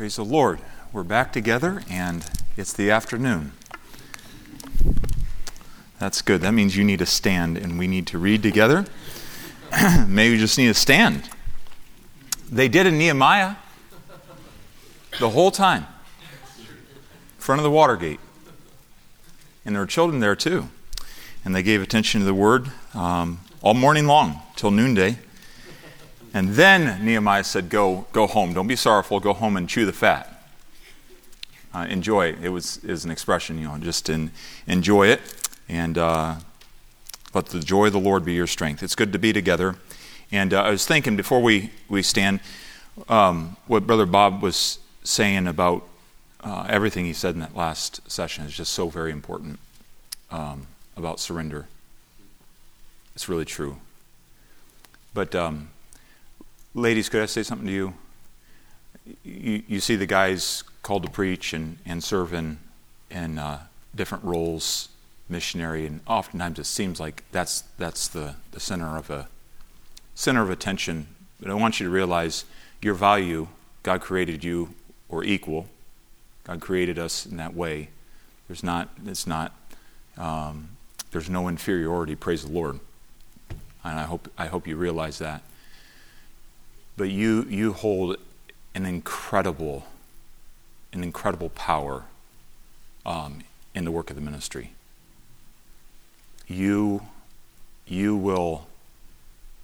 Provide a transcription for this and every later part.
Praise the Lord. We're back together and it's the afternoon. That's good. That means you need to stand and we need to read together. Maybe you just need to stand. They did in Nehemiah the whole time, in front of the Watergate. And there were children there too. And they gave attention to the word um, all morning long till noonday. And then Nehemiah said, Go, go home. Don't be sorrowful. Go home and chew the fat. Uh, enjoy. It was is an expression, you know, just in, enjoy it. And uh, let the joy of the Lord be your strength. It's good to be together. And uh, I was thinking before we, we stand, um, what Brother Bob was saying about uh, everything he said in that last session is just so very important um, about surrender. It's really true. But um, Ladies, could I say something to you? You, you see the guys called to preach and, and serve in, in uh, different roles, missionary, and oftentimes it seems like that's, that's the, the center, of a, center of attention. But I want you to realize your value, God created you, or equal. God created us in that way. There's not, it's not, um, there's no inferiority, praise the Lord. And I hope, I hope you realize that but you, you hold an incredible, an incredible power um, in the work of the ministry. You, you, will,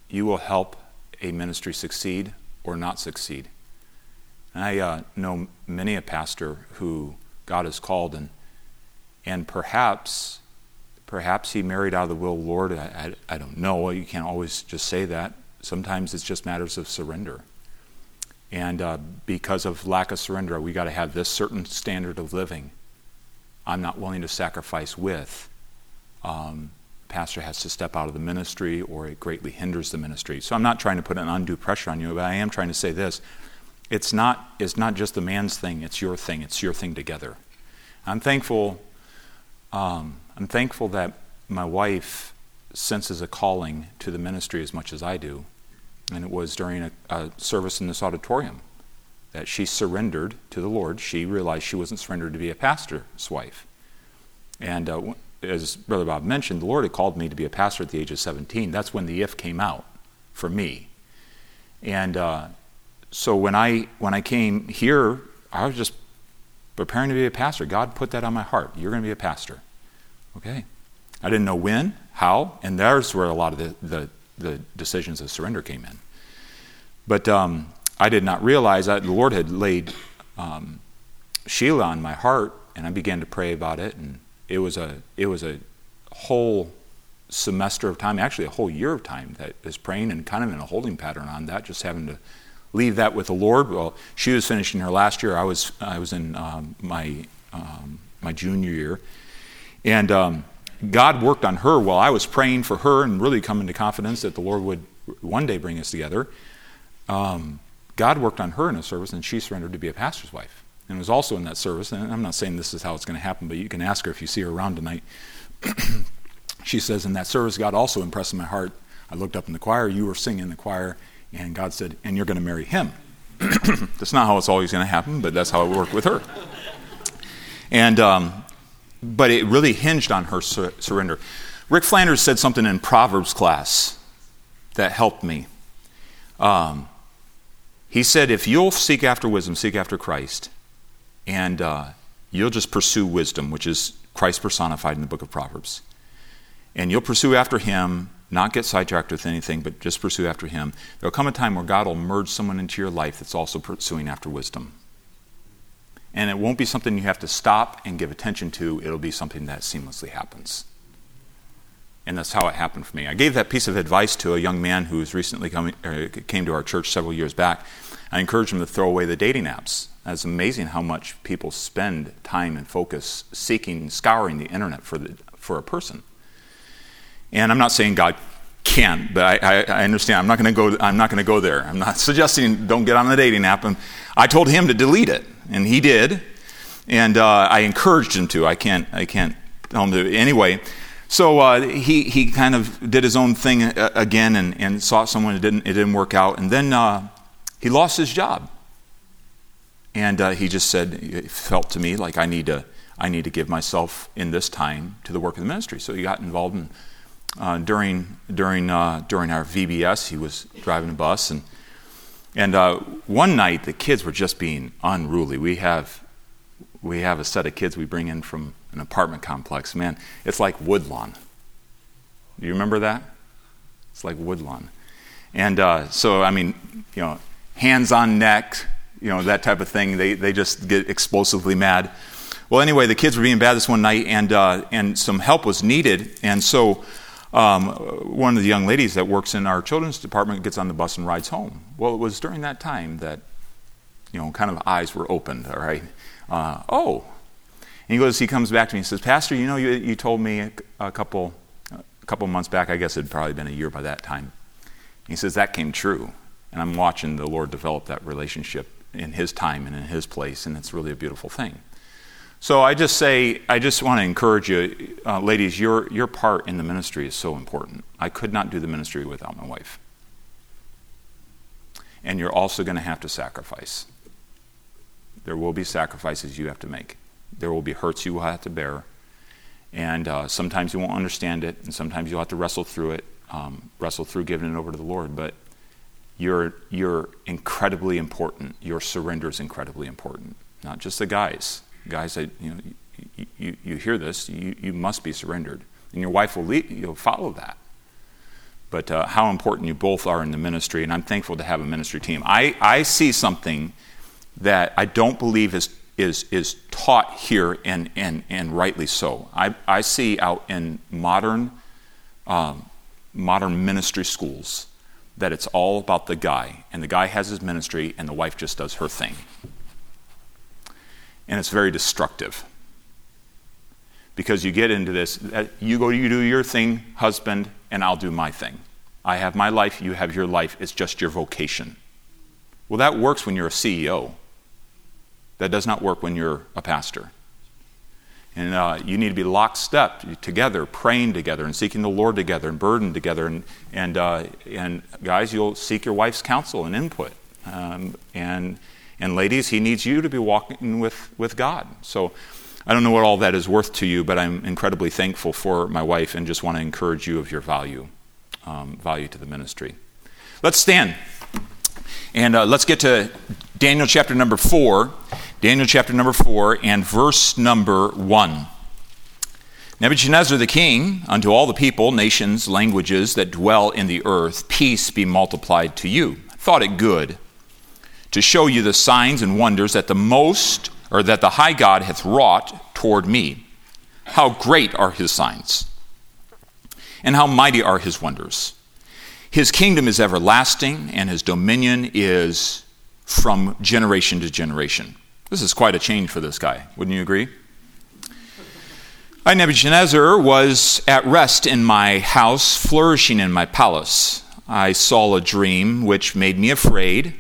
you will help a ministry succeed or not succeed. And I uh, know many a pastor who God has called, and, and perhaps, perhaps he married out of the will of the Lord. I, I, I don't know. You can't always just say that. Sometimes it's just matters of surrender. And uh, because of lack of surrender, we got to have this certain standard of living. I'm not willing to sacrifice with. Um, pastor has to step out of the ministry, or it greatly hinders the ministry. So I'm not trying to put an undue pressure on you, but I am trying to say this: it's not it's not just the man's thing; it's your thing. It's your thing together. I'm thankful. Um, I'm thankful that my wife senses a calling to the ministry as much as I do. And it was during a, a, service in this auditorium that she surrendered to the Lord. She realized she wasn't surrendered to be a pastor's wife. And uh, as Brother Bob mentioned, the Lord had called me to be a pastor at the age of 17. That's when the if came out for me. And uh, so when I, when I came here, I was just preparing to be a pastor. God put that on my heart. You're going to be a pastor. Okay. I didn't know when, how, and there's where a lot of the, the the decisions of surrender came in. But um, I did not realize that the Lord had laid um, Sheila on my heart, and I began to pray about it. And it was a it was a whole semester of time, actually a whole year of time that is praying and kind of in a holding pattern on that, just having to leave that with the Lord. Well, she was finishing her last year. I was I was in um, my um, my junior year, and um, God worked on her while I was praying for her and really coming to confidence that the Lord would one day bring us together. Um, God worked on her in a service, and she surrendered to be a pastor's wife. And was also in that service, and I'm not saying this is how it's going to happen, but you can ask her if you see her around tonight. she says, In that service, God also impressed my heart. I looked up in the choir, you were singing in the choir, and God said, And you're going to marry him. that's not how it's always going to happen, but that's how it worked with her. And um, but it really hinged on her sur- surrender. Rick Flanders said something in Proverbs class that helped me. Um, he said, If you'll seek after wisdom, seek after Christ, and uh, you'll just pursue wisdom, which is Christ personified in the book of Proverbs, and you'll pursue after Him, not get sidetracked with anything, but just pursue after Him, there'll come a time where God will merge someone into your life that's also pursuing after wisdom. And it won't be something you have to stop and give attention to, it'll be something that seamlessly happens. And that's how it happened for me. I gave that piece of advice to a young man who was recently coming, uh, came to our church several years back. I encouraged him to throw away the dating apps. It's amazing how much people spend time and focus seeking, scouring the internet for, the, for a person. And I'm not saying God can, but I, I, I understand. I'm not going to go. I'm not going to go there. I'm not suggesting don't get on the dating app. And I told him to delete it and he did. And uh, I encouraged him to. I can't, I can't tell him to. Anyway, so uh, he, he kind of did his own thing uh, again and, and sought someone. It didn't, it didn't work out. And then uh, he lost his job. and uh, he just said, it felt to me like I need to, I need to give myself in this time to the work of the ministry. So he got involved in, uh, during, during, during our VBS. He was driving a bus, and, and uh, one night the kids were just being unruly. We have, we have a set of kids we bring in from an apartment complex. Man, it's like Woodlawn. Do you remember that? It's like Woodlawn. And uh, so, I mean, you know, hands on neck, you know, that type of thing. They, they just get explosively mad. Well, anyway, the kids were being bad this one night, and, uh, and some help was needed. And so, um, one of the young ladies that works in our children's department gets on the bus and rides home. Well, it was during that time that, you know, kind of eyes were opened, all right? Uh, oh. And he goes, he comes back to me and says, Pastor, you know, you, you told me a, a couple, a couple months back, I guess it had probably been a year by that time. He says, that came true. And I'm watching the Lord develop that relationship in His time and in His place, and it's really a beautiful thing. So I just say, I just want to encourage you, uh, ladies, your, your part in the ministry is so important. I could not do the ministry without my wife. And you're also going to have to sacrifice. There will be sacrifices you have to make, there will be hurts you will have to bear. And uh, sometimes you won't understand it, and sometimes you'll have to wrestle through it, um, wrestle through giving it over to the Lord. But you're, you're incredibly important. Your surrender is incredibly important. Not just the guys. Guys, that, you know, you, you, you hear this, you, you must be surrendered. And your wife will lead, you'll follow that. But uh, how important you both are in the ministry, and I'm thankful to have a ministry team. I, I see something that I don't believe is, is, is taught here, and, and, and rightly so. I, I see out in modern, um, modern ministry schools that it's all about the guy, and the guy has his ministry, and the wife just does her thing. And it's very destructive. Because you get into this, you go, you do your thing, husband, and I'll do my thing. I have my life, you have your life, it's just your vocation. Well, that works when you're a CEO. That does not work when you're a pastor. And uh, you need to be lockstep together, praying together, and seeking the Lord together, and burdened together. And, and, uh, and guys, you'll seek your wife's counsel and input. Um, and, and ladies, he needs you to be walking with, with God. So I don't know what all that is worth to you, but I'm incredibly thankful for my wife and just want to encourage you of your value, um, value to the ministry. Let's stand. And uh, let's get to Daniel chapter number 4. Daniel chapter number 4 and verse number 1. Nebuchadnezzar the king, unto all the people, nations, languages that dwell in the earth, peace be multiplied to you. Thought it good to show you the signs and wonders that the most, or that the high God hath wrought toward me. How great are his signs, and how mighty are his wonders. His kingdom is everlasting, and his dominion is from generation to generation. This is quite a change for this guy, wouldn't you agree? I, Nebuchadnezzar, was at rest in my house, flourishing in my palace. I saw a dream which made me afraid,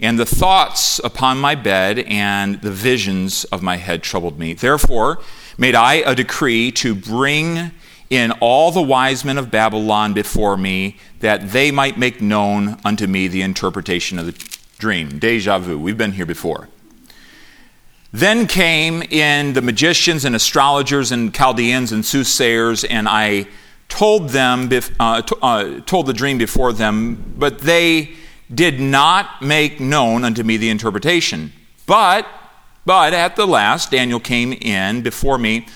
and the thoughts upon my bed and the visions of my head troubled me. Therefore, made I a decree to bring in all the wise men of Babylon before me, that they might make known unto me the interpretation of the dream. Deja vu. We've been here before. Then came in the magicians and astrologers and Chaldeans and soothsayers, and I told them, uh, uh, told the dream before them, but they did not make known unto me the interpretation. But, but at the last, Daniel came in before me,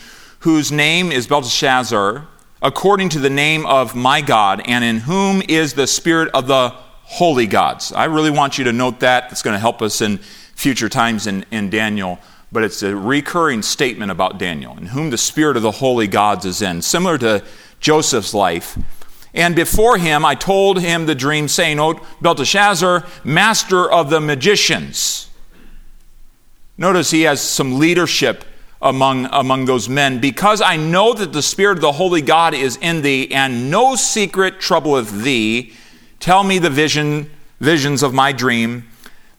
whose name is Belteshazzar, according to the name of my God, and in whom is the spirit of the holy gods. I really want you to note that. It's going to help us in future times in, in Daniel, but it's a recurring statement about Daniel, in whom the spirit of the holy gods is in, similar to Joseph's life. And before him, I told him the dream, saying, O Belteshazzar, master of the magicians. Notice he has some leadership among, among those men, because I know that the Spirit of the Holy God is in thee, and no secret troubleth thee. Tell me the vision, visions of my dream,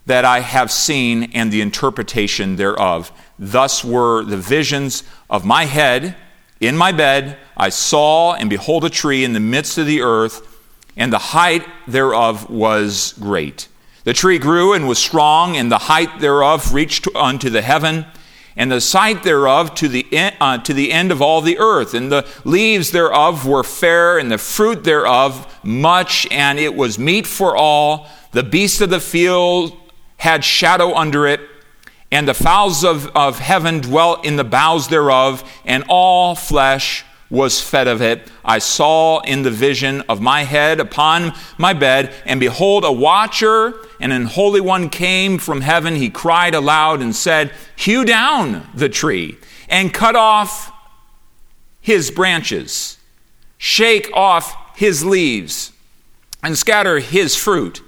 that I have seen and the interpretation thereof. Thus were the visions of my head in my bed. I saw and behold a tree in the midst of the earth, and the height thereof was great. The tree grew and was strong, and the height thereof reached unto the heaven, and the sight thereof to the, en- uh, to the end of all the earth. And the leaves thereof were fair, and the fruit thereof much, and it was meat for all. The beasts of the field had shadow under it, and the fowls of, of heaven dwelt in the boughs thereof, and all flesh was fed of it. I saw in the vision of my head upon my bed, and behold, a watcher and an holy one came from heaven. He cried aloud and said, Hew down the tree and cut off his branches, shake off his leaves, and scatter his fruit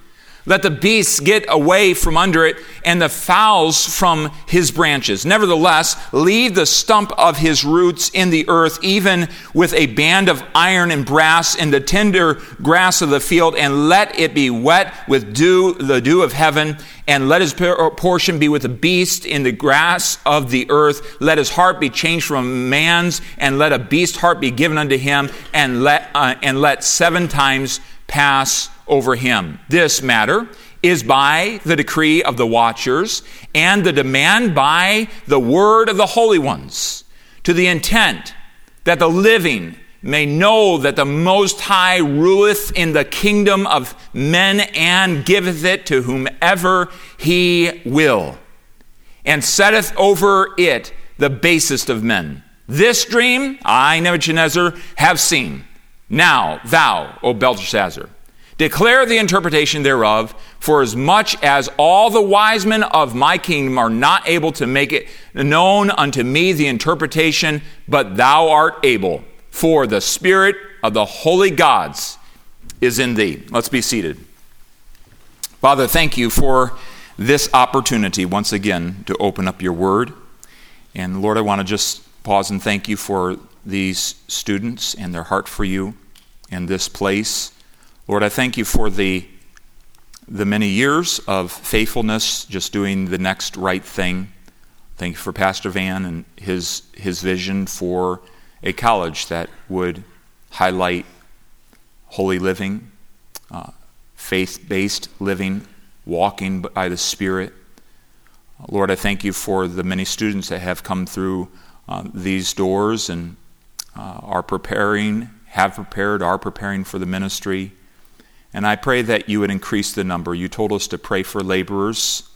let the beasts get away from under it, and the fowls from his branches. Nevertheless, leave the stump of his roots in the earth, even with a band of iron and brass in the tender grass of the field, and let it be wet with dew, the dew of heaven, and let his portion be with the beast in the grass of the earth. Let his heart be changed from a man's, and let a beast heart be given unto him, and let, uh, and let seven times pass over him. This matter is by the decree of the watchers and the demand by the word of the holy ones, to the intent that the living may know that the Most High ruleth in the kingdom of men and giveth it to whomever he will, and setteth over it the basest of men. This dream I, Nebuchadnezzar, have seen. Now, thou, O Belteshazzar, declare the interpretation thereof, for as much as all the wise men of my kingdom are not able to make it known unto me the interpretation, but thou art able, for the Spirit of the holy gods is in thee. Let's be seated. Father, thank you for this opportunity once again to open up your word. And Lord, I want to just pause and thank you for these students and their heart for you and this place. Lord, I thank you for the, the many years of faithfulness, just doing the next right thing. Thank you for Pastor Van and his, his vision for a college that would highlight holy living, uh, faith based living, walking by the Spirit. Lord, I thank you for the many students that have come through uh, these doors and uh, are preparing, have prepared, are preparing for the ministry. And I pray that you would increase the number. You told us to pray for laborers.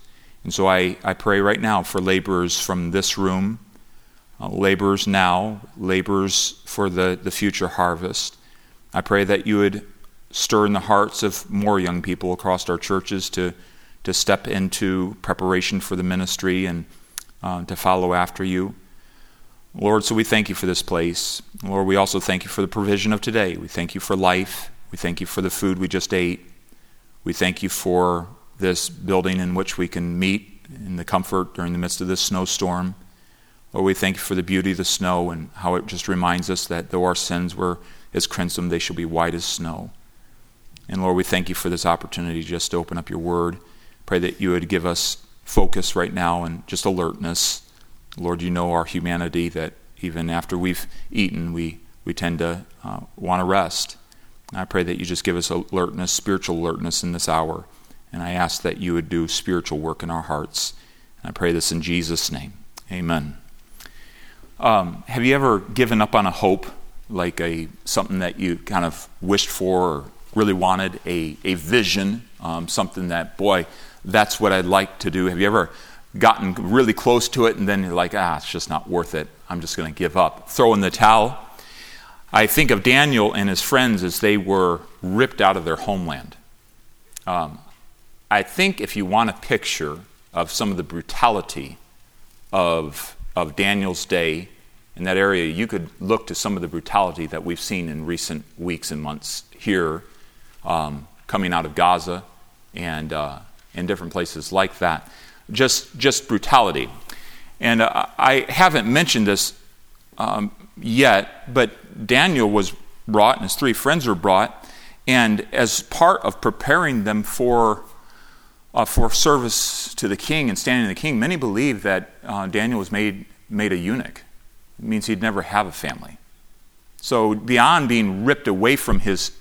And so I, I pray right now for laborers from this room, uh, laborers now, laborers for the, the future harvest. I pray that you would stir in the hearts of more young people across our churches to, to step into preparation for the ministry and uh, to follow after you. Lord, so we thank you for this place. Lord, we also thank you for the provision of today. We thank you for life. We thank you for the food we just ate. We thank you for this building in which we can meet in the comfort during the midst of this snowstorm. Lord, we thank you for the beauty of the snow and how it just reminds us that though our sins were as crimson, they shall be white as snow. And Lord, we thank you for this opportunity just to open up your word. Pray that you would give us focus right now and just alertness Lord, you know our humanity that even after we've eaten, we, we tend to uh, want to rest. I pray that you just give us alertness, spiritual alertness in this hour. And I ask that you would do spiritual work in our hearts. And I pray this in Jesus' name. Amen. Um, have you ever given up on a hope, like a something that you kind of wished for or really wanted, a, a vision, um, something that, boy, that's what I'd like to do? Have you ever gotten really close to it and then you're like, ah, it's just not worth it. I'm just going to give up. Throw in the towel. I think of Daniel and his friends as they were ripped out of their homeland. Um, I think if you want a picture of some of the brutality of, of Daniel's day in that area, you could look to some of the brutality that we've seen in recent weeks and months here, um, coming out of Gaza and uh, in different places like that just, just brutality. And uh, I haven't mentioned this um, yet, but Daniel was brought, and his three friends were brought, and as part of preparing them for, uh, for service to the king and standing to the king, many believe that uh, Daniel was made, made a eunuch. It means he'd never have a family. So, beyond being ripped away from his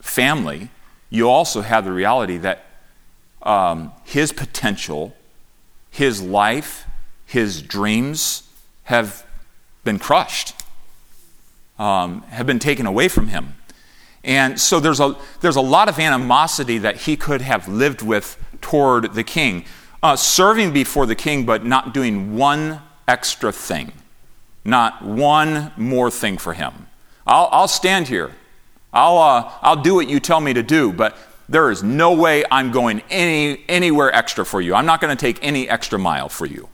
family, you also have the reality that um, his potential, his life, his dreams have been crushed, um, have been taken away from him. And so there's a, there's a lot of animosity that he could have lived with toward the king, uh, serving before the king, but not doing one extra thing, not one more thing for him. I'll, I'll stand here. I'll, uh, I'll do what you tell me to do, but there is no way I'm going any, anywhere extra for you. I'm not going to take any extra mile for you.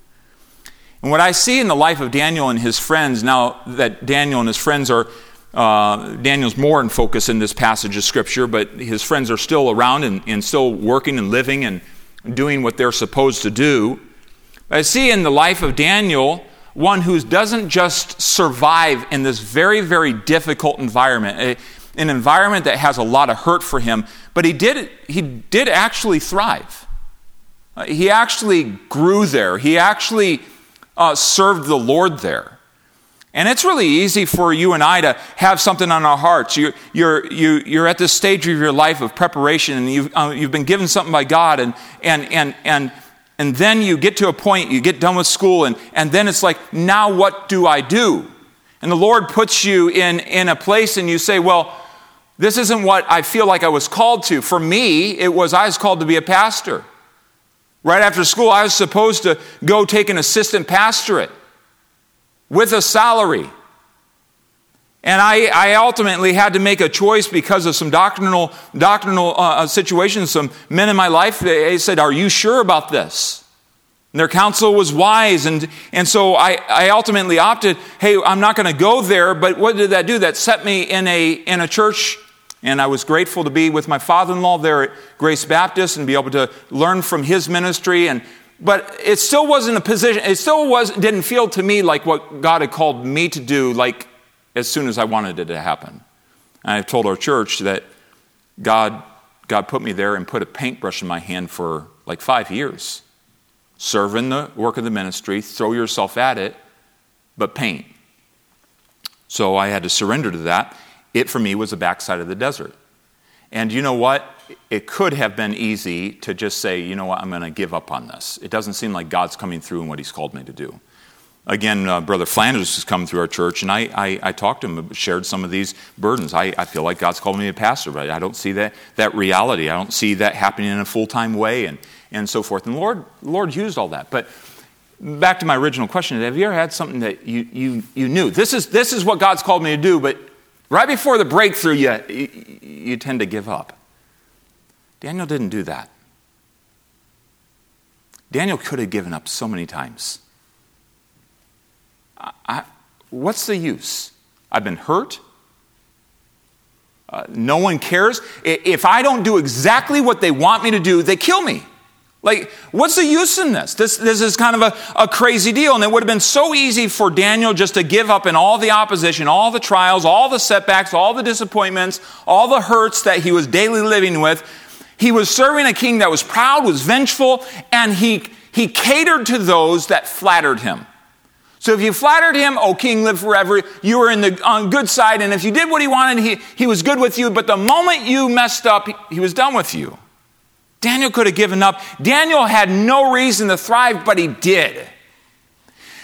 And what I see in the life of Daniel and his friends, now that Daniel and his friends are, uh, Daniel's more in focus in this passage of Scripture, but his friends are still around and, and still working and living and doing what they're supposed to do. I see in the life of Daniel one who doesn't just survive in this very, very difficult environment, an environment that has a lot of hurt for him, but he did, he did actually thrive. Uh, he actually grew there. He actually uh, served the Lord there. And it's really easy for you and I to have something on our hearts. You're, you're, you, you're at this stage of your life of preparation and you've, uh, you've been given something by God, and, and, and, and, and then you get to a point, you get done with school, and, and then it's like, now what do I do? And the Lord puts you in, in a place and you say, well, this isn't what I feel like I was called to. For me, it was I was called to be a pastor. Right after school, I was supposed to go take an assistant pastorate with a salary. And I, I ultimately had to make a choice because of some doctrinal, doctrinal uh, uh, situations. Some men in my life, they said, Are you sure about this? And their counsel was wise. And, and so I, I ultimately opted, Hey, I'm not going to go there. But what did that do? That set me in a, in a church and I was grateful to be with my father in law there at Grace Baptist and be able to learn from his ministry. And, but it still wasn't a position, it still was, didn't feel to me like what God had called me to do, like as soon as I wanted it to happen. And I've told our church that God, God put me there and put a paintbrush in my hand for like five years. Serve in the work of the ministry, throw yourself at it, but paint. So I had to surrender to that. It, for me, was the backside of the desert. And you know what? It could have been easy to just say, you know what, I'm going to give up on this. It doesn't seem like God's coming through in what He's called me to do. Again, uh, Brother Flanders has come through our church, and I, I, I, talked to him, shared some of these burdens. I, I feel like God's called me a pastor, but I don't see that, that reality. I don't see that happening in a full time way, and, and so forth. And the Lord, Lord used all that. But back to my original question have you ever had something that you, you, you knew? This is, this is what God's called me to do, but Right before the breakthrough, you, you, you tend to give up. Daniel didn't do that. Daniel could have given up so many times. I, I, what's the use? I've been hurt. Uh, no one cares. If I don't do exactly what they want me to do, they kill me. Like, what's the use in this? This, this is kind of a, a crazy deal. And it would have been so easy for Daniel just to give up in all the opposition, all the trials, all the setbacks, all the disappointments, all the hurts that he was daily living with. He was serving a king that was proud, was vengeful, and he, he catered to those that flattered him. So if you flattered him, oh, king, live forever, you were in the on good side. And if you did what he wanted, he, he was good with you. But the moment you messed up, he, he was done with you. Daniel could have given up. Daniel had no reason to thrive, but he did.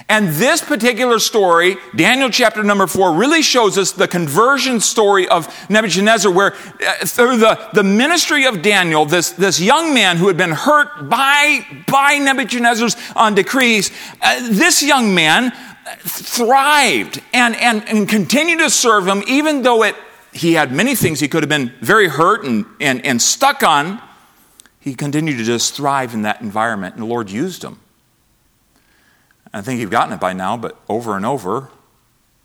And this particular story, Daniel chapter number four, really shows us the conversion story of Nebuchadnezzar, where uh, through the, the ministry of Daniel, this, this young man who had been hurt by, by Nebuchadnezzar's uh, decrees, uh, this young man thrived and, and, and continued to serve him, even though it, he had many things he could have been very hurt and, and, and stuck on he continued to just thrive in that environment, and the Lord used him. I think you've gotten it by now, but over and over,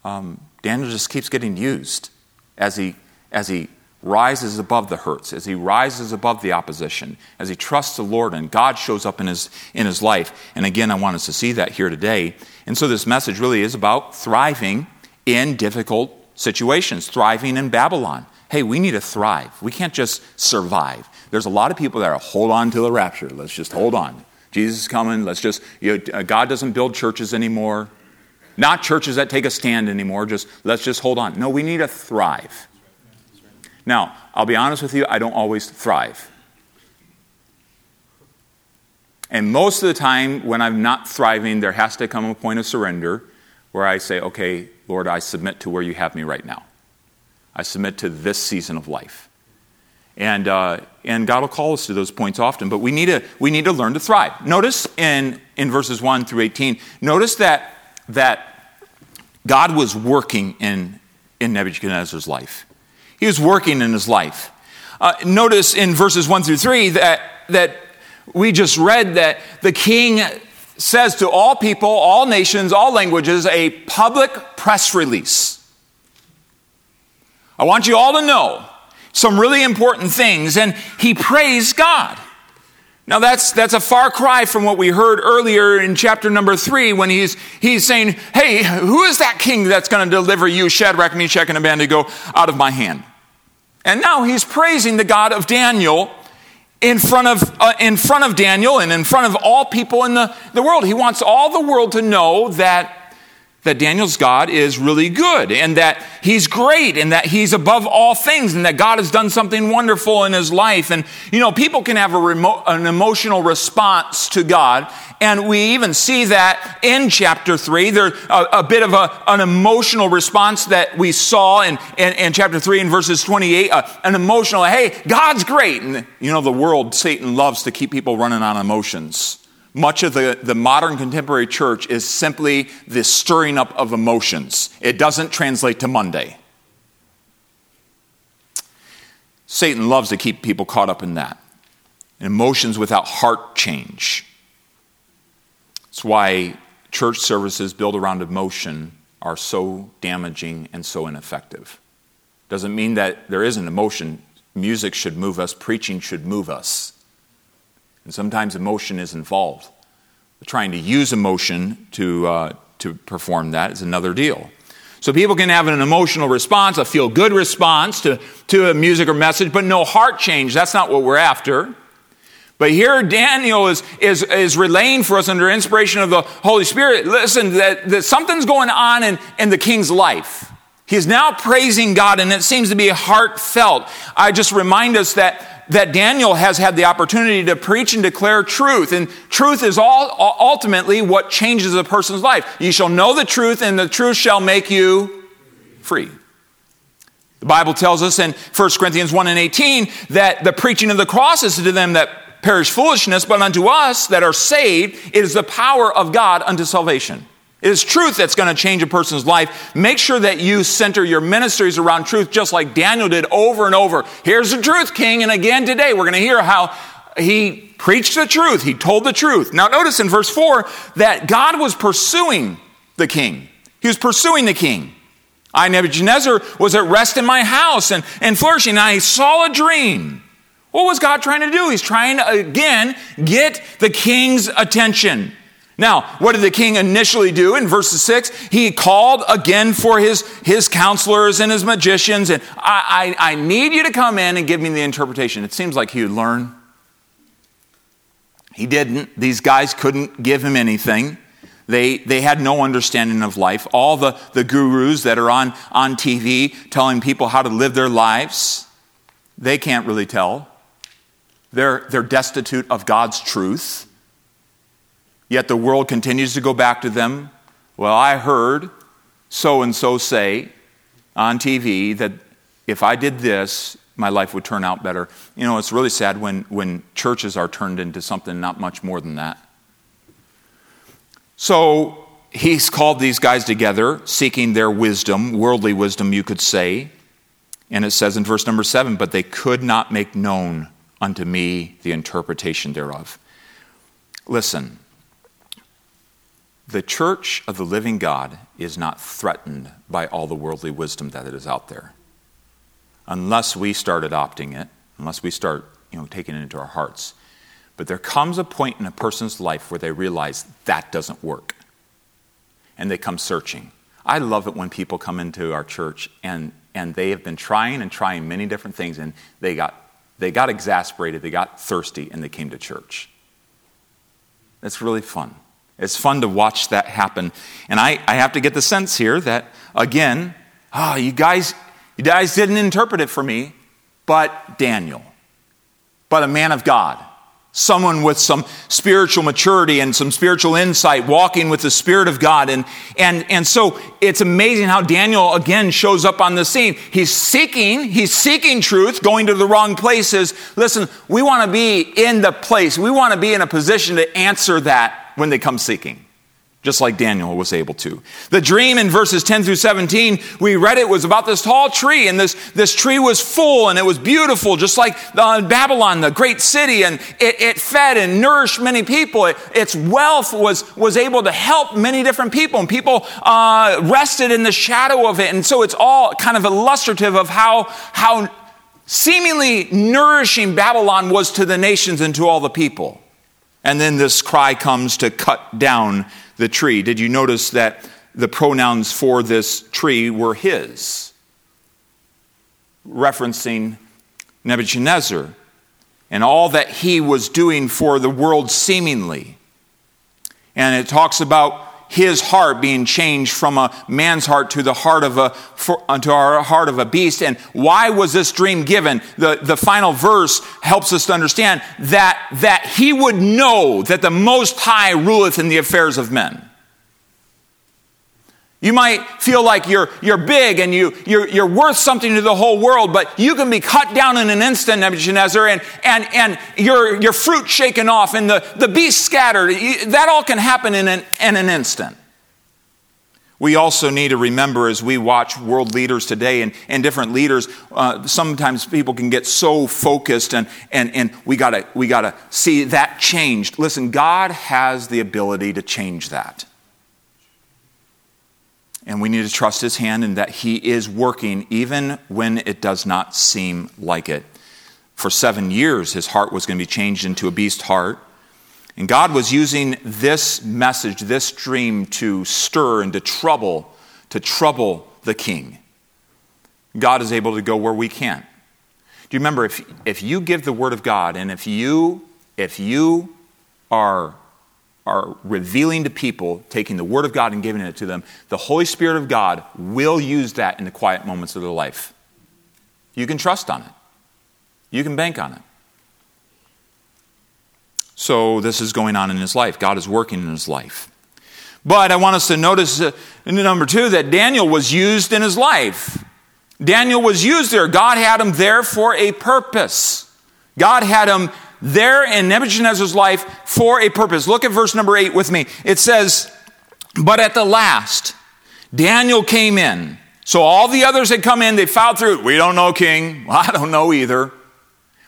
um, Daniel just keeps getting used as he, as he rises above the hurts, as he rises above the opposition, as he trusts the Lord and God shows up in his, in his life. And again, I want us to see that here today. And so this message really is about thriving in difficult situations, thriving in Babylon. Hey, we need to thrive. We can't just survive. There's a lot of people that are hold on to the rapture. Let's just hold on. Jesus is coming. Let's just, you know, uh, God doesn't build churches anymore. Not churches that take a stand anymore. Just let's just hold on. No, we need to thrive. Now, I'll be honest with you, I don't always thrive. And most of the time, when I'm not thriving, there has to come a point of surrender where I say, okay, Lord, I submit to where you have me right now. I submit to this season of life. And, uh, and God will call us to those points often, but we need to, we need to learn to thrive. Notice in, in verses 1 through 18, notice that, that God was working in, in Nebuchadnezzar's life. He was working in his life. Uh, notice in verses 1 through 3 that, that we just read that the king says to all people, all nations, all languages, a public press release. I want you all to know some really important things, and he praised God. Now that's that's a far cry from what we heard earlier in chapter number three when he's he's saying, Hey, who is that king that's going to deliver you, Shadrach, Meshach, and Abednego, out of my hand? And now he's praising the God of Daniel in front of, uh, in front of Daniel and in front of all people in the, the world. He wants all the world to know that that Daniel's God is really good and that he's great and that he's above all things and that God has done something wonderful in his life. And, you know, people can have a remote, an emotional response to God. And we even see that in chapter three. There's a, a, bit of a, an emotional response that we saw in, in, in chapter three in verses 28. Uh, an emotional, hey, God's great. And, you know, the world, Satan loves to keep people running on emotions much of the, the modern contemporary church is simply the stirring up of emotions. It doesn't translate to Monday. Satan loves to keep people caught up in that. Emotions without heart change. That's why church services built around emotion are so damaging and so ineffective. Doesn't mean that there isn't emotion. Music should move us, preaching should move us. And sometimes emotion is involved. Trying to use emotion to, uh, to perform that is another deal. So people can have an emotional response, a feel good response to, to a music or message, but no heart change. That's not what we're after. But here Daniel is, is, is relaying for us under inspiration of the Holy Spirit. Listen, that, that something's going on in, in the king's life. He's now praising God, and it seems to be heartfelt. I just remind us that that Daniel has had the opportunity to preach and declare truth. And truth is all, ultimately what changes a person's life. You shall know the truth, and the truth shall make you free. The Bible tells us in 1 Corinthians 1 and 18 that the preaching of the cross is to them that perish foolishness, but unto us that are saved, it is the power of God unto salvation. It is truth that's going to change a person's life. Make sure that you center your ministries around truth, just like Daniel did over and over. Here's the truth, King. And again today, we're going to hear how he preached the truth. He told the truth. Now, notice in verse 4 that God was pursuing the king. He was pursuing the king. I, Nebuchadnezzar, was at rest in my house and, and flourishing. And I saw a dream. What was God trying to do? He's trying to, again, get the king's attention. Now, what did the king initially do in verse 6? He called again for his, his counselors and his magicians, and I, I, I need you to come in and give me the interpretation. It seems like he would learn. He didn't. These guys couldn't give him anything. They, they had no understanding of life. All the, the gurus that are on, on TV telling people how to live their lives, they can't really tell. They're, they're destitute of God's truth. Yet the world continues to go back to them. Well, I heard so and so say on TV that if I did this, my life would turn out better. You know, it's really sad when, when churches are turned into something not much more than that. So he's called these guys together, seeking their wisdom, worldly wisdom, you could say. And it says in verse number seven, but they could not make known unto me the interpretation thereof. Listen, the church of the living God is not threatened by all the worldly wisdom that is out there. Unless we start adopting it, unless we start you know, taking it into our hearts. But there comes a point in a person's life where they realize that doesn't work. And they come searching. I love it when people come into our church and, and they have been trying and trying many different things and they got, they got exasperated, they got thirsty, and they came to church. It's really fun. It's fun to watch that happen. And I, I have to get the sense here that, again, oh, you guys, you guys didn't interpret it for me, but Daniel, but a man of God. someone with some spiritual maturity and some spiritual insight, walking with the Spirit of God. And, and, and so it's amazing how Daniel again shows up on the scene. He's seeking, he's seeking truth, going to the wrong places. Listen, we want to be in the place, we want to be in a position to answer that when they come seeking just like Daniel was able to. The dream in verses 10 through 17, we read it was about this tall tree, and this, this tree was full and it was beautiful, just like uh, Babylon, the great city, and it, it fed and nourished many people. It, its wealth was, was able to help many different people, and people uh, rested in the shadow of it. And so it's all kind of illustrative of how, how seemingly nourishing Babylon was to the nations and to all the people. And then this cry comes to cut down the tree. Did you notice that the pronouns for this tree were his? Referencing Nebuchadnezzar and all that he was doing for the world seemingly. And it talks about his heart being changed from a man's heart to the heart of a for, uh, to our heart of a beast. And why was this dream given? The, the final verse helps us to understand that that he would know that the most high ruleth in the affairs of men you might feel like you're, you're big and you, you're, you're worth something to the whole world, but you can be cut down in an instant, Nebuchadnezzar, and, and, and your, your fruit shaken off and the, the beast scattered. That all can happen in an, in an instant. We also need to remember as we watch world leaders today and, and different leaders, uh, sometimes people can get so focused and, and, and we gotta, we gotta see that changed. Listen, God has the ability to change that. And we need to trust his hand and that he is working even when it does not seem like it. For seven years, his heart was going to be changed into a beast heart. And God was using this message, this dream, to stir and to trouble, to trouble the king. God is able to go where we can't. Do you remember if, if you give the word of God and if you if you are are revealing to people, taking the Word of God and giving it to them, the Holy Spirit of God will use that in the quiet moments of their life. You can trust on it, you can bank on it. So, this is going on in his life. God is working in his life. But I want us to notice uh, number two that Daniel was used in his life. Daniel was used there. God had him there for a purpose. God had him there in Nebuchadnezzar's life for a purpose. Look at verse number eight with me. It says, But at the last, Daniel came in. So all the others had come in, they filed through. We don't know, King. Well, I don't know either.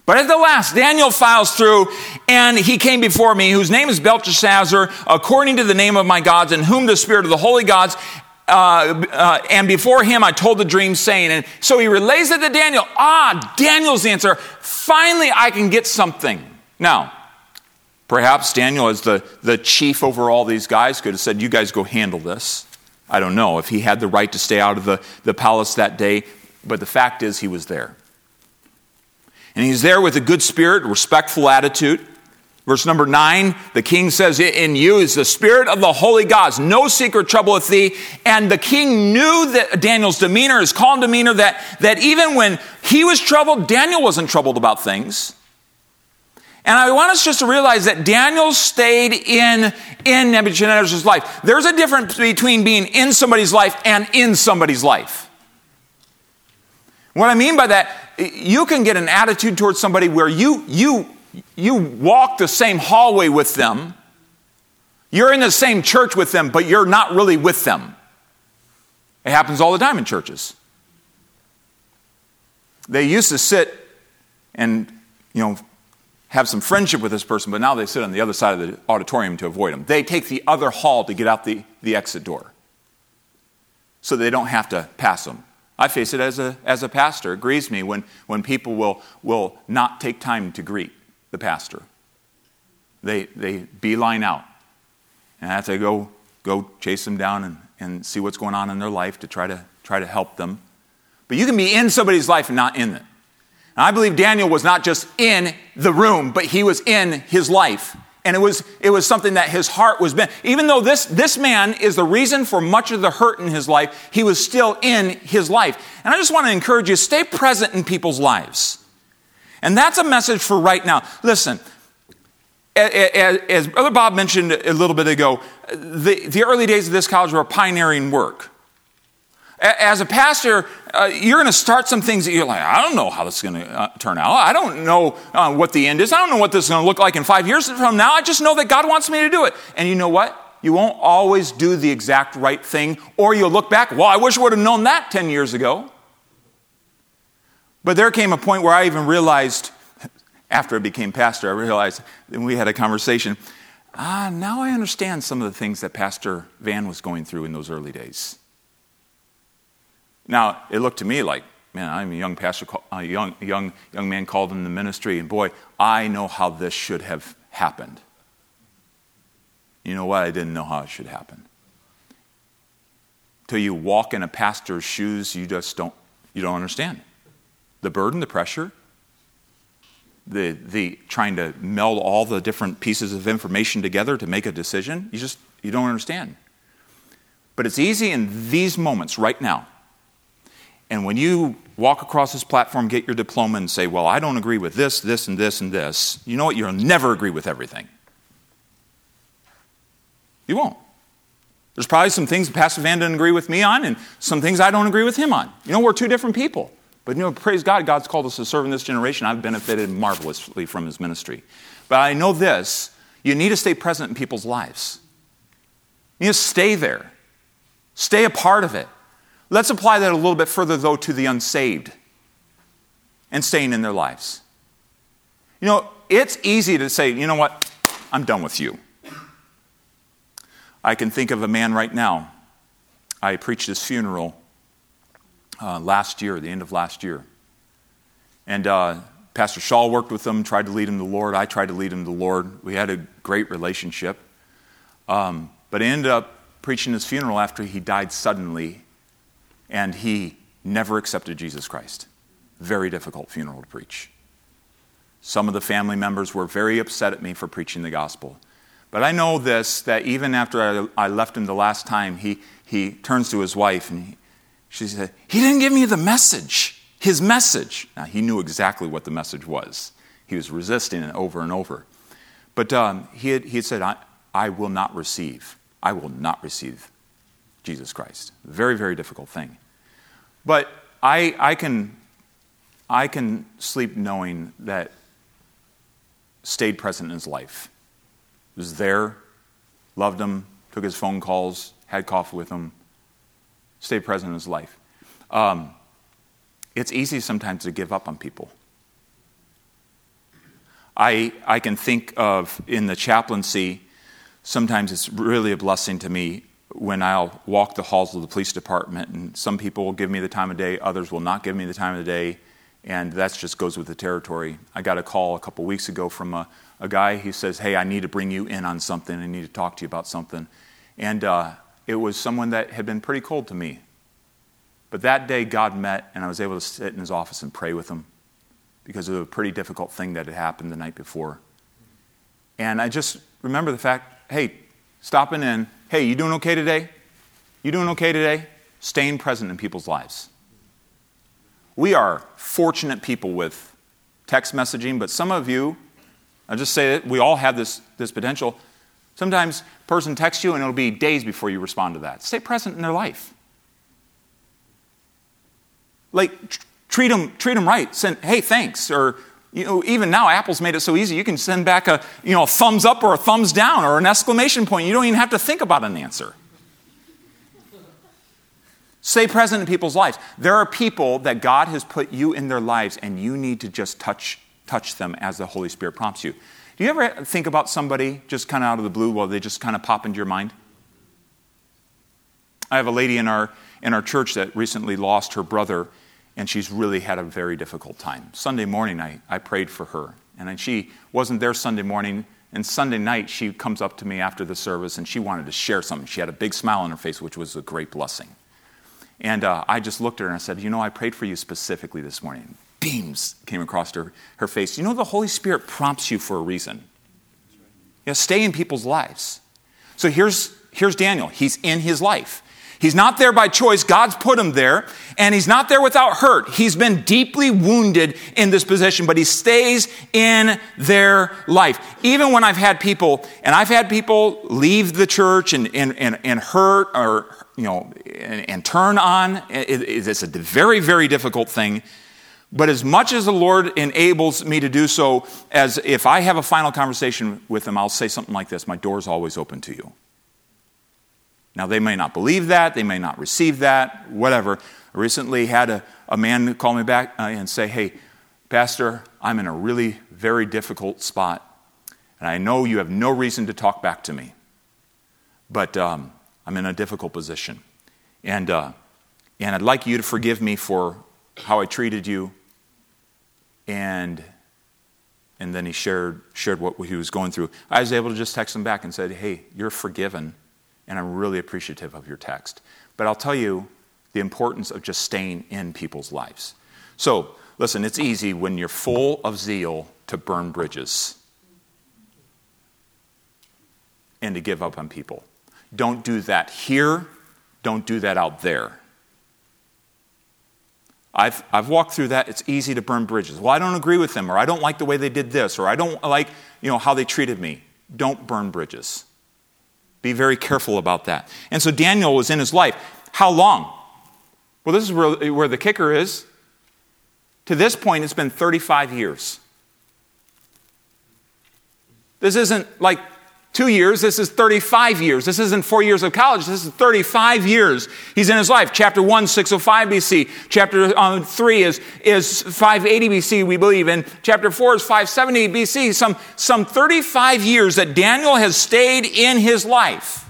But at the last, Daniel files through, and he came before me, whose name is Belteshazzar, according to the name of my gods, in whom the spirit of the holy gods uh, uh, and before him I told the dream, saying, and so he relays it to Daniel. Ah, Daniel's answer. Finally, I can get something. Now, perhaps Daniel, as the, the chief over all these guys, could have said, You guys go handle this. I don't know if he had the right to stay out of the, the palace that day, but the fact is, he was there. And he's there with a good spirit, respectful attitude. Verse number nine, the king says, In you is the spirit of the holy gods. No secret troubleth thee. And the king knew that Daniel's demeanor, his calm demeanor, that, that even when he was troubled, Daniel wasn't troubled about things. And I want us just to realize that Daniel stayed in, in Nebuchadnezzar's life. There's a difference between being in somebody's life and in somebody's life. What I mean by that, you can get an attitude towards somebody where you, you you walk the same hallway with them, you're in the same church with them, but you're not really with them. It happens all the time in churches. They used to sit and, you know, have some friendship with this person, but now they sit on the other side of the auditorium to avoid them. They take the other hall to get out the, the exit door so they don't have to pass them. I face it as a, as a pastor. It grieves me when, when people will, will not take time to greet the pastor. They, they beeline out. And I have to go, go chase them down and, and see what's going on in their life to try to, try to help them. But you can be in somebody's life and not in it. And I believe Daniel was not just in the room, but he was in his life. And it was, it was something that his heart was bent. Even though this, this man is the reason for much of the hurt in his life, he was still in his life. And I just want to encourage you, stay present in people's lives. And that's a message for right now. Listen, as Brother Bob mentioned a little bit ago, the, early days of this college were pioneering work. As a pastor, uh, you're going to start some things that you're like, I don't know how this is going to uh, turn out. I don't know uh, what the end is. I don't know what this is going to look like in five years from now. I just know that God wants me to do it. And you know what? You won't always do the exact right thing, or you'll look back, well, I wish I would have known that 10 years ago. But there came a point where I even realized, after I became pastor, I realized, and we had a conversation, ah, now I understand some of the things that Pastor Van was going through in those early days. Now, it looked to me like, man, I'm a young pastor, a young, young, young man called in the ministry, and boy, I know how this should have happened. You know what? I didn't know how it should happen. Till you walk in a pastor's shoes, you just don't, you don't understand. The burden, the pressure, the, the trying to meld all the different pieces of information together to make a decision, you just, you don't understand. But it's easy in these moments right now. And when you walk across this platform, get your diploma, and say, Well, I don't agree with this, this, and this, and this, you know what? You'll never agree with everything. You won't. There's probably some things Pastor Van didn't agree with me on, and some things I don't agree with him on. You know, we're two different people. But you know, praise God, God's called us to serve in this generation. I've benefited marvelously from his ministry. But I know this you need to stay present in people's lives. You need to stay there, stay a part of it. Let's apply that a little bit further, though, to the unsaved and staying in their lives. You know, it's easy to say, you know what, I'm done with you. I can think of a man right now. I preached his funeral uh, last year, the end of last year. And uh, Pastor Shaw worked with him, tried to lead him to the Lord. I tried to lead him to the Lord. We had a great relationship. Um, but I ended up preaching his funeral after he died suddenly, and he never accepted Jesus Christ. Very difficult funeral to preach. Some of the family members were very upset at me for preaching the gospel. But I know this that even after I, left him the last time, he, he turns to his wife and he, she said, He didn't give me the message, his message. Now, he knew exactly what the message was. He was resisting it over and over. But um, he, had, he had said, I, I will not receive. I will not receive Jesus Christ. Very, very difficult thing. But I, I, can, I can sleep knowing that stayed present in his life was there, loved him, took his phone calls, had coffee with him, stayed present in his life. Um, it's easy sometimes to give up on people. I, I can think of in the chaplaincy, sometimes it's really a blessing to me when I'll walk the halls of the police department, and some people will give me the time of day, others will not give me the time of the day, and that just goes with the territory. I got a call a couple weeks ago from a, a guy. He says, Hey, I need to bring you in on something. I need to talk to you about something. And uh, it was someone that had been pretty cold to me. But that day, God met, and I was able to sit in his office and pray with him because of a pretty difficult thing that had happened the night before. And I just remember the fact hey, stopping in, hey, you doing okay today? You doing okay today? Staying present in people's lives. We are fortunate people with text messaging, but some of you I'll just say that we all have this, this potential. Sometimes a person texts you and it'll be days before you respond to that. Stay present in their life. Like, tr- treat them, treat them right. Send, hey, thanks. Or, you know, even now, Apple's made it so easy. You can send back a, you know, a thumbs up or a thumbs down or an exclamation point. You don't even have to think about an answer. Stay present in people's lives. There are people that God has put you in their lives, and you need to just touch touch them as the Holy Spirit prompts you. You ever think about somebody just kind of out of the blue while they just kind of pop into your mind? I have a lady in our, in our church that recently lost her brother, and she's really had a very difficult time. Sunday morning, I, I prayed for her, and she wasn't there Sunday morning. And Sunday night, she comes up to me after the service and she wanted to share something. She had a big smile on her face, which was a great blessing. And uh, I just looked at her and I said, You know, I prayed for you specifically this morning beams came across her, her face. You know, the Holy Spirit prompts you for a reason. You know, stay in people's lives. So here's, here's Daniel. He's in his life. He's not there by choice. God's put him there, and he's not there without hurt. He's been deeply wounded in this position, but he stays in their life. Even when I've had people, and I've had people leave the church and, and, and, and hurt or, you know, and, and turn on, it, it's a very, very difficult thing. But as much as the Lord enables me to do so, as if I have a final conversation with them, I'll say something like this My door's always open to you. Now, they may not believe that, they may not receive that, whatever. I recently had a, a man call me back uh, and say, Hey, Pastor, I'm in a really very difficult spot, and I know you have no reason to talk back to me, but um, I'm in a difficult position. And, uh, and I'd like you to forgive me for how I treated you. And, and then he shared, shared what he was going through. I was able to just text him back and said, Hey, you're forgiven and I'm really appreciative of your text. But I'll tell you the importance of just staying in people's lives. So, listen, it's easy when you're full of zeal to burn bridges and to give up on people. Don't do that here, don't do that out there. I've, I've walked through that. It's easy to burn bridges. Well, I don't agree with them, or I don't like the way they did this, or I don't like you know, how they treated me. Don't burn bridges. Be very careful about that. And so Daniel was in his life. How long? Well, this is where, where the kicker is. To this point, it's been 35 years. This isn't like two years. This is 35 years. This isn't four years of college. This is 35 years he's in his life. Chapter 1, 605 BC. Chapter um, 3 is, is 580 BC, we believe. And chapter 4 is 570 BC. Some, some 35 years that Daniel has stayed in his life.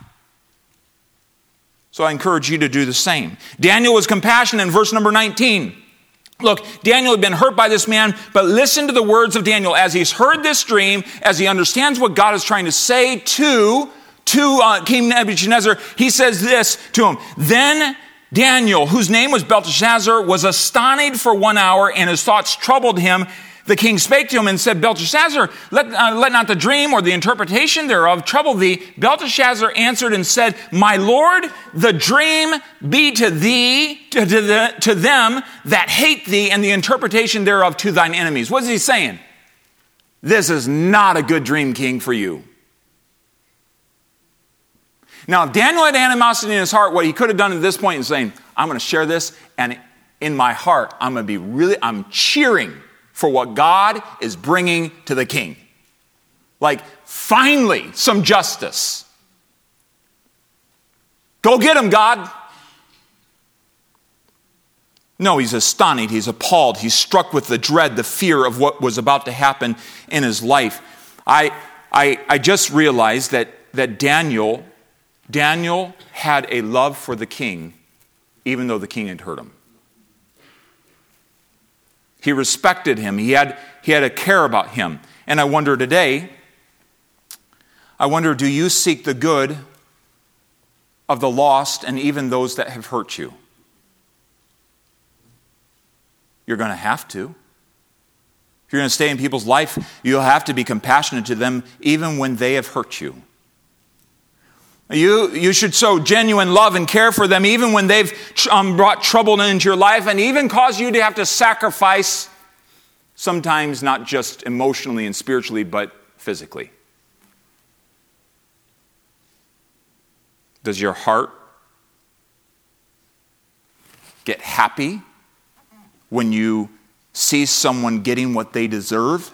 So I encourage you to do the same. Daniel was compassionate in verse number 19. Look, Daniel had been hurt by this man, but listen to the words of Daniel as he's heard this dream, as he understands what God is trying to say to, to uh, King Nebuchadnezzar. He says this to him. Then Daniel, whose name was Belteshazzar, was astonished for one hour, and his thoughts troubled him. The king spake to him and said, Belteshazzar, let, uh, let not the dream or the interpretation thereof trouble thee. Belteshazzar answered and said, My lord, the dream be to thee, to, to, the, to them that hate thee, and the interpretation thereof to thine enemies. What is he saying? This is not a good dream, king, for you. Now, if Daniel had animosity in his heart, what he could have done at this point is saying, I'm going to share this, and in my heart, I'm going to be really, I'm cheering for what God is bringing to the king. Like, finally, some justice. Go get him, God. No, he's astonished, he's appalled, he's struck with the dread, the fear of what was about to happen in his life. I, I, I just realized that, that Daniel, Daniel had a love for the king, even though the king had hurt him. He respected him. He had, he had a care about him. And I wonder today, I wonder, do you seek the good of the lost and even those that have hurt you? You're going to have to. If you're going to stay in people's life, you'll have to be compassionate to them even when they have hurt you. You, you should show genuine love and care for them even when they've um, brought trouble into your life and even cause you to have to sacrifice, sometimes not just emotionally and spiritually, but physically. Does your heart get happy when you see someone getting what they deserve?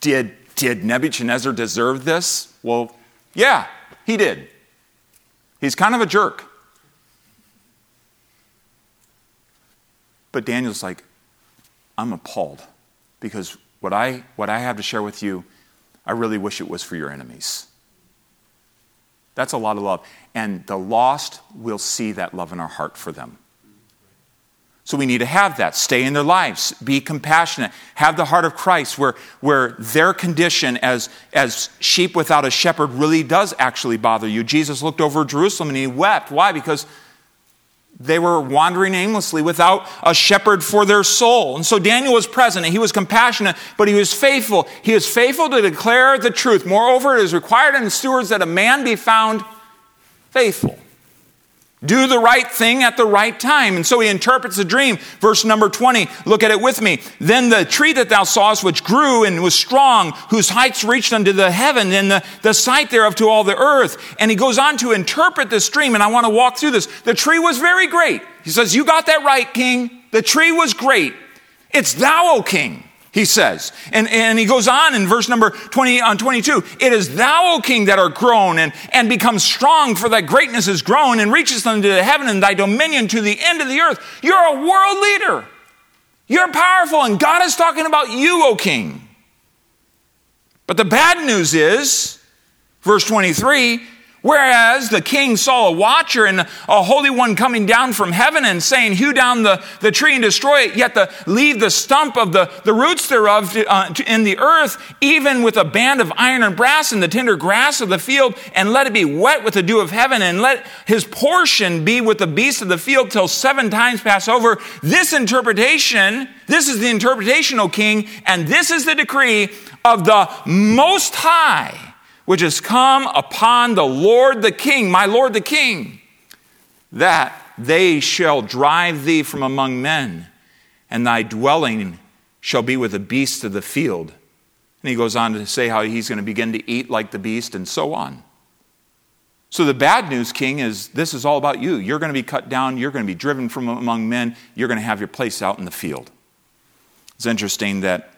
Did, did Nebuchadnezzar deserve this? Well, yeah, he did. He's kind of a jerk. But Daniel's like, I'm appalled because what I, what I have to share with you, I really wish it was for your enemies. That's a lot of love. And the lost will see that love in our heart for them. So we need to have that. Stay in their lives. Be compassionate. Have the heart of Christ where, where their condition as, as sheep without a shepherd really does actually bother you. Jesus looked over Jerusalem and he wept. Why? Because they were wandering aimlessly without a shepherd for their soul. And so Daniel was present and he was compassionate, but he was faithful. He was faithful to declare the truth. Moreover, it is required in the stewards that a man be found faithful. Do the right thing at the right time. And so he interprets the dream. Verse number 20, look at it with me. Then the tree that thou sawest, which grew and was strong, whose heights reached unto the heaven, and the, the sight thereof to all the earth. And he goes on to interpret this dream, and I want to walk through this. The tree was very great. He says, You got that right, king. The tree was great. It's thou, O king he says. And, and he goes on in verse number 20 on 22. It is thou, O king, that are grown and, and become strong, for thy greatness is grown and reaches unto the heaven and thy dominion to the end of the earth. You're a world leader. You're powerful, and God is talking about you, O king. But the bad news is, verse 23, Whereas the king saw a watcher and a holy one coming down from heaven and saying, Hew down the, the tree and destroy it, yet the, leave the stump of the, the roots thereof to, uh, to, in the earth, even with a band of iron and brass and the tender grass of the field, and let it be wet with the dew of heaven, and let his portion be with the beasts of the field till seven times pass over. This interpretation, this is the interpretation, O king, and this is the decree of the Most High which has come upon the Lord the King, my Lord the King, that they shall drive thee from among men, and thy dwelling shall be with the beasts of the field. And he goes on to say how he's going to begin to eat like the beast and so on. So, the bad news, King, is this is all about you. You're going to be cut down. You're going to be driven from among men. You're going to have your place out in the field. It's interesting that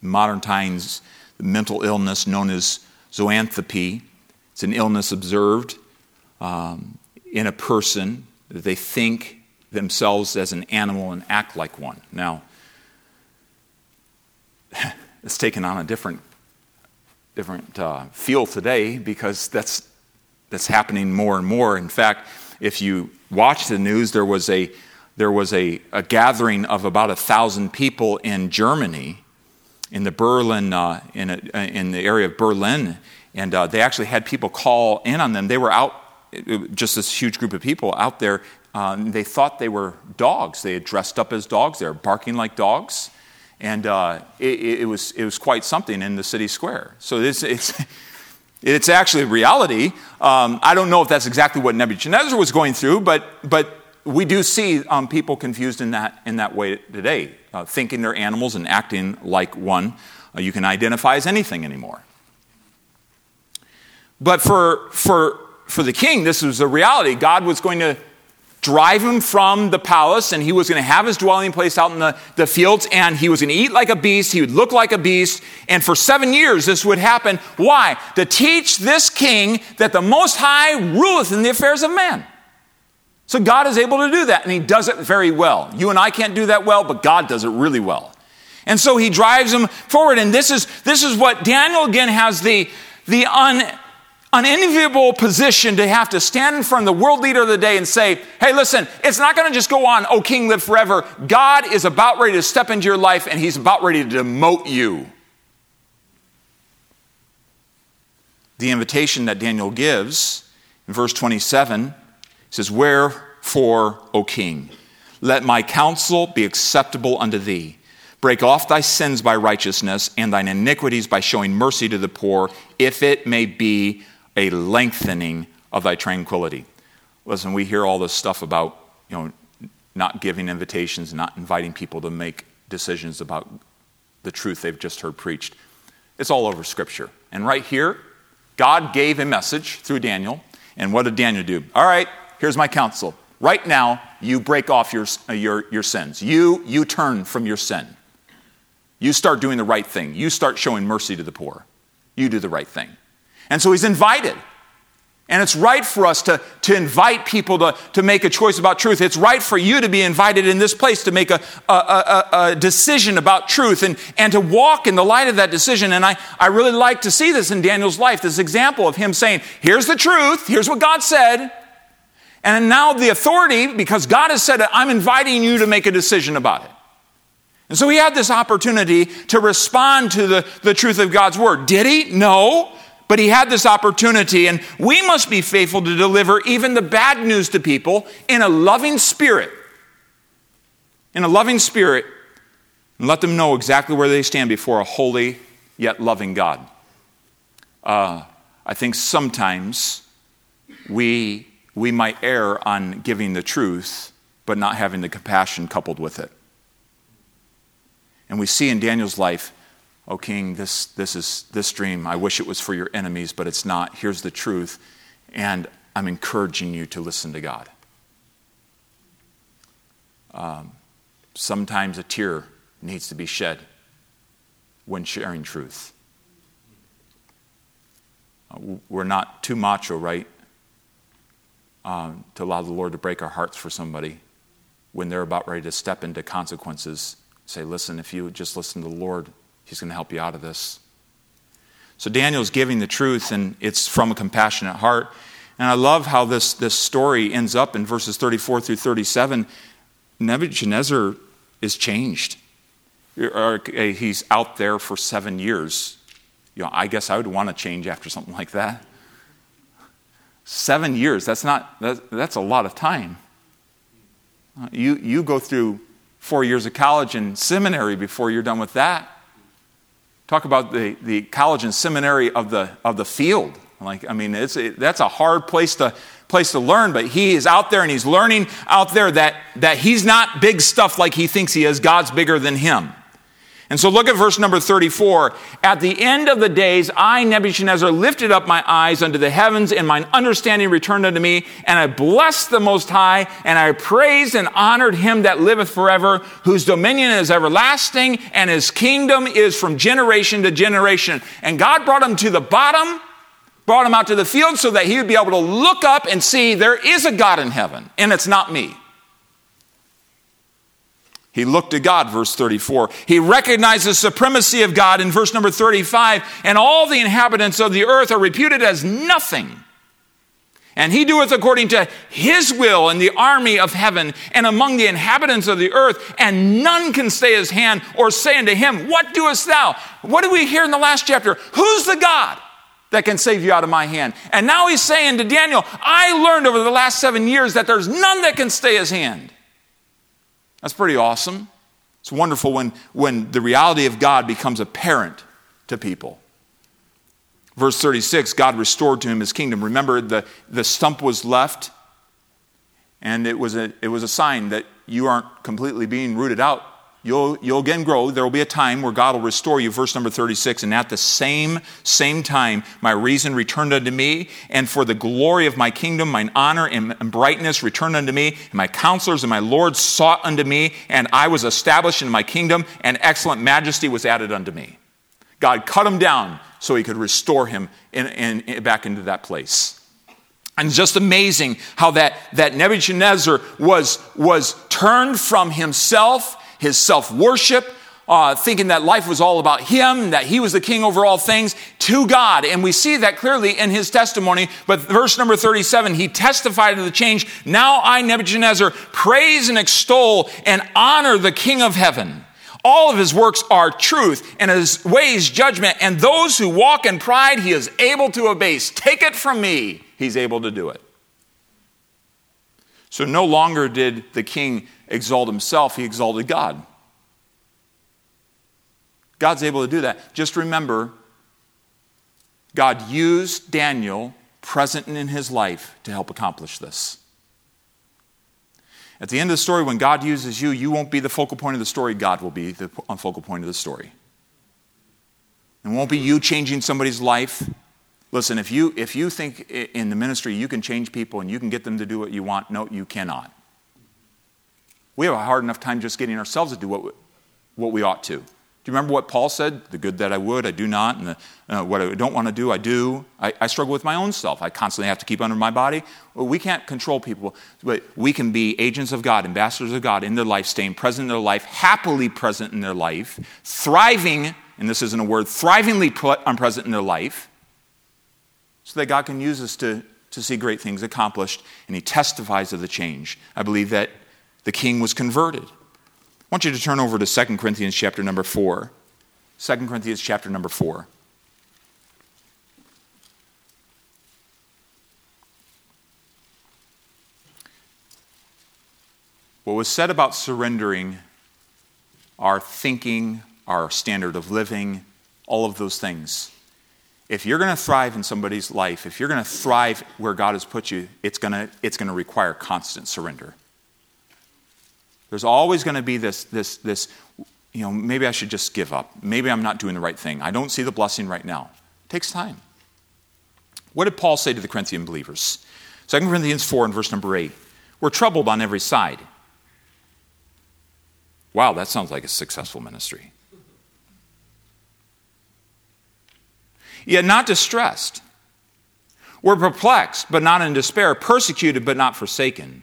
modern times, the mental illness known as zoanthropy. It's an illness observed um, in a person that they think themselves as an animal and act like one. Now, it's taken on a different, different uh, feel today because that's, that's happening more and more. In fact, if you watch the news, there was a, there was a, a gathering of about a thousand people in Germany in the Berlin, uh, in, a, in the area of Berlin, and uh, they actually had people call in on them. They were out, just this huge group of people out there. Um, they thought they were dogs. They had dressed up as dogs. They were barking like dogs, and uh, it, it, was it was quite something in the city square. So it's it's. It's actually reality. Um, I don't know if that's exactly what Nebuchadnezzar was going through, but, but we do see um, people confused in that, in that way today uh, thinking they're animals and acting like one uh, you can identify as anything anymore. But for, for, for the king, this was a reality. God was going to drive him from the palace, and he was going to have his dwelling place out in the, the fields, and he was going to eat like a beast, he would look like a beast, and for seven years this would happen. Why? To teach this king that the Most High ruleth in the affairs of man. So God is able to do that, and He does it very well. You and I can't do that well, but God does it really well. And so He drives them forward, and this is, this is what Daniel again has the, the un, unenviable position to have to stand in front of the world leader of the day and say, hey, listen, it's not going to just go on, oh, king, live forever. God is about ready to step into your life, and He's about ready to demote you. The invitation that Daniel gives in verse 27 he says, Wherefore, O king, let my counsel be acceptable unto thee. Break off thy sins by righteousness and thine iniquities by showing mercy to the poor, if it may be a lengthening of thy tranquility. Listen, we hear all this stuff about, you know, not giving invitations, not inviting people to make decisions about the truth they've just heard preached. It's all over Scripture. And right here, God gave a message through Daniel. And what did Daniel do? All right, here's my counsel. Right now, you break off your, your, your sins. You, you turn from your sin. You start doing the right thing. You start showing mercy to the poor. You do the right thing. And so he's invited. And it's right for us to, to invite people to, to make a choice about truth. It's right for you to be invited in this place to make a, a, a, a, decision about truth and, and to walk in the light of that decision. And I, I really like to see this in Daniel's life this example of him saying, Here's the truth, here's what God said. And now the authority, because God has said I'm inviting you to make a decision about it. And so he had this opportunity to respond to the, the truth of God's word. Did he? No. But he had this opportunity, and we must be faithful to deliver even the bad news to people in a loving spirit. In a loving spirit, and let them know exactly where they stand before a holy yet loving God. Uh, I think sometimes we we might err on giving the truth, but not having the compassion coupled with it. And we see in Daniel's life, oh king, this, this is this dream. I wish it was for your enemies, but it's not. Here's the truth. And I'm encouraging you to listen to God. Um, sometimes a tear needs to be shed when sharing truth. Uh, we're not too macho, right? Um, to allow the Lord to break our hearts for somebody when they're about ready to step into consequences. Say, listen, if you just listen to the Lord, He's going to help you out of this. So Daniel's giving the truth, and it's from a compassionate heart. And I love how this, this story ends up in verses 34 through 37. Nebuchadnezzar is changed. He's out there for seven years. You know, I guess I would want to change after something like that. Seven years, that's, not, that's a lot of time. Uh, you, you go through four years of college and seminary before you're done with that. Talk about the, the college and seminary of the, of the field. Like, I mean, it's, it, that's a hard place to, place to learn, but he is out there and he's learning out there that, that he's not big stuff like he thinks he is. God's bigger than him. And so look at verse number 34. At the end of the days, I, Nebuchadnezzar, lifted up my eyes unto the heavens, and mine understanding returned unto me, and I blessed the Most High, and I praised and honored him that liveth forever, whose dominion is everlasting, and his kingdom is from generation to generation. And God brought him to the bottom, brought him out to the field so that he would be able to look up and see there is a God in heaven, and it's not me. He looked to God, verse 34. He recognized the supremacy of God in verse number 35, and all the inhabitants of the earth are reputed as nothing. And he doeth according to his will in the army of heaven and among the inhabitants of the earth, and none can stay his hand or say unto him, What doest thou? What did we hear in the last chapter? Who's the God that can save you out of my hand? And now he's saying to Daniel, I learned over the last seven years that there's none that can stay his hand. That's pretty awesome. It's wonderful when, when the reality of God becomes apparent to people. Verse 36 God restored to him his kingdom. Remember, the, the stump was left, and it was, a, it was a sign that you aren't completely being rooted out You'll, you'll again grow. There will be a time where God will restore you. Verse number 36. And at the same, same time, my reason returned unto me, and for the glory of my kingdom, mine honor and, brightness returned unto me, and my counselors and my lords sought unto me, and I was established in my kingdom, and excellent majesty was added unto me. God cut him down so he could restore him in, in, in, back into that place. And it's just amazing how that, that Nebuchadnezzar was, was turned from himself his self worship, uh, thinking that life was all about him, that he was the king over all things, to God. And we see that clearly in his testimony. But verse number 37, he testified to the change. Now I, Nebuchadnezzar, praise and extol and honor the King of heaven. All of his works are truth, and his ways judgment, and those who walk in pride he is able to abase. Take it from me, he's able to do it. So no longer did the king exalt himself, he exalted God. God's able to do that. Just remember, God used Daniel present in his life to help accomplish this. At the end of the story, when God uses you, you won't be the focal point of the story, God will be the focal point of the story. It won't be you changing somebody's life. Listen, if you, if you think in the ministry you can change people and you can get them to do what you want, no, you cannot. We have a hard enough time just getting ourselves to do what what we ought to. Do you remember what Paul said? The good that I would, I do not, and the, uh, what I don't want to do, I do. I, I, struggle with my own self. I constantly have to keep under my body. Well, we can't control people, but we can be agents of God, ambassadors of God in their life, staying present in their life, happily present in their life, thriving, and this isn't a word, thrivingly present in their life, so that God can use us to, to see great things accomplished, and He testifies of the change. I believe that the king was converted. I want you to turn over to 2 Corinthians chapter number 4. 2 Corinthians chapter number 4. What was said about surrendering our thinking, our standard of living, all of those things. if you're going to thrive in somebody's life, if you're going to thrive where God has put you, it's going to, it's going to require constant surrender. There's always going to be this, this, this, you know, maybe I should just give up. Maybe I'm not doing the right thing. I don't see the blessing right now. It takes time. What did Paul say to the Corinthian believers? 2 Corinthians 4 and verse number 8. We're troubled on every side. Wow, that sounds like a successful ministry. Yet not distressed. We're perplexed, but not in despair, persecuted, but not forsaken,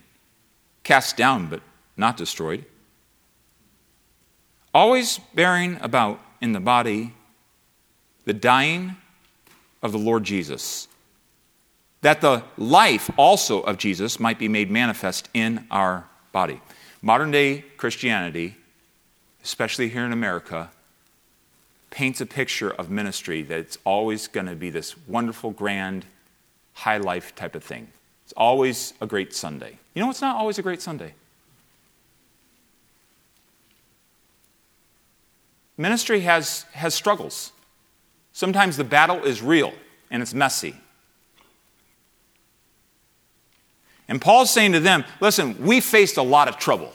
cast down, but not destroyed. Always bearing about in the body the dying of the Lord Jesus, that the life also of Jesus might be made manifest in our body. Modern day Christianity, especially here in America, paints a picture of ministry that it's always going to be this wonderful, grand, high life type of thing. It's always a great Sunday. You know, it's not always a great Sunday. Ministry has, has struggles. Sometimes the battle is real and it's messy. And Paul's saying to them, listen, we faced a lot of trouble.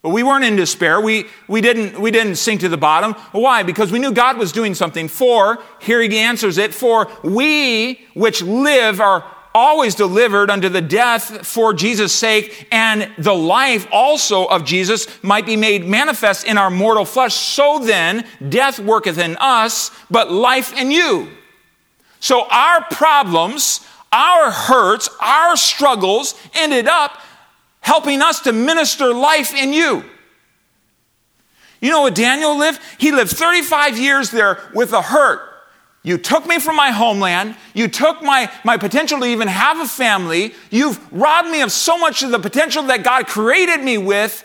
But we weren't in despair. We, we, didn't, we didn't sink to the bottom. Why? Because we knew God was doing something. For, here he answers it, for we which live are always delivered unto the death for Jesus' sake, and the life also of Jesus might be made manifest in our mortal flesh. So then, death worketh in us, but life in you. So our problems, our hurts, our struggles ended up helping us to minister life in you. You know what Daniel lived? He lived 35 years there with a hurt. You took me from my homeland. You took my, my potential to even have a family. You've robbed me of so much of the potential that God created me with.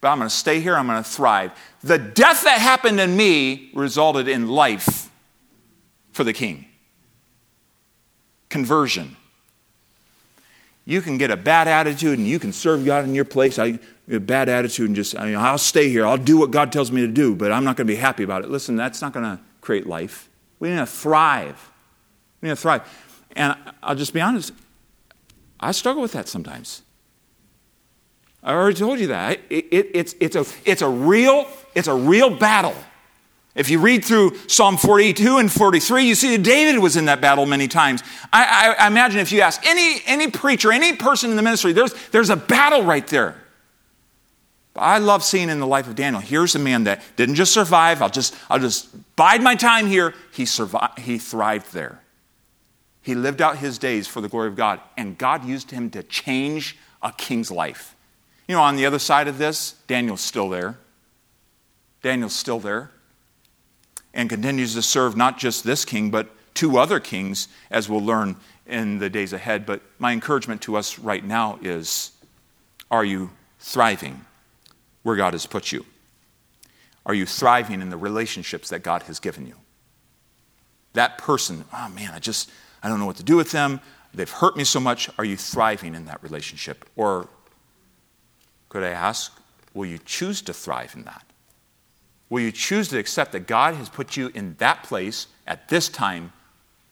But I'm going to stay here. I'm going to thrive. The death that happened in me resulted in life for the king. Conversion you can get a bad attitude and you can serve God in your place. I a bad attitude and just I I'll stay here. I'll do what God tells me to do, but I'm not going to be happy about it. Listen, that's not going to create life. We need to thrive. We need to thrive. And I'll just be honest. I struggle with that sometimes. I already told you that. It, it, it's, it's, a, it's, a real, it's a real battle. If you read through Psalm 42 and 43, you see that David was in that battle many times. I, I, I, imagine if you ask any, any preacher, any person in the ministry, there's, there's a battle right there. But I love seeing in the life of Daniel, here's a man that didn't just survive, I'll just, I'll just bide my time here. He, survived, he thrived there. He lived out his days for the glory of God, and God used him to change a king's life. You know, on the other side of this, Daniel's still there. Daniel's still there and continues to serve not just this king, but two other kings, as we'll learn in the days ahead. But my encouragement to us right now is are you thriving where God has put you? Are you thriving in the relationships that God has given you? That person, oh man, I just, I don't know what to do with them. They've hurt me so much. Are you thriving in that relationship? Or could I ask, will you choose to thrive in that? Will you choose to accept that God has put you in that place at this time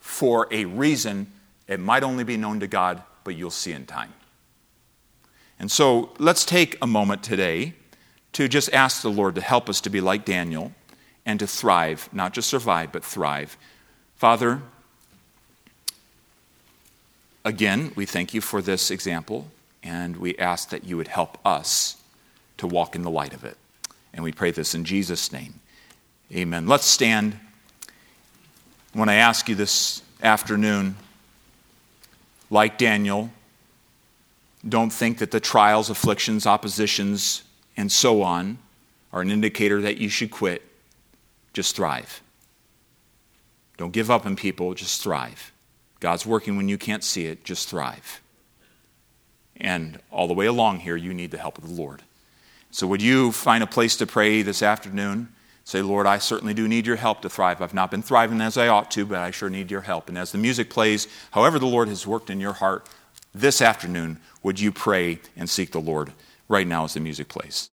for a reason it might only be known to God, but you'll see in time? And so let's take a moment today to just ask the Lord to help us to be like Daniel and to thrive, not just survive, but thrive. Father, again, we thank you for this example, and we ask that you would help us to walk in the light of it. And we pray this in Jesus' name. Amen. Let's stand. When I ask you this afternoon, like Daniel, don't think that the trials, afflictions, oppositions, and so on are an indicator that you should quit. Just thrive. Don't give up on people, just thrive. God's working when you can't see it, just thrive. And all the way along here, you need the help of the Lord. So, would you find a place to pray this afternoon? Say, Lord, I certainly do need your help to thrive. I've not been thriving as I ought to, but I sure need your help. And as the music plays, however the Lord has worked in your heart this afternoon, would you pray and seek the Lord right now as the music plays?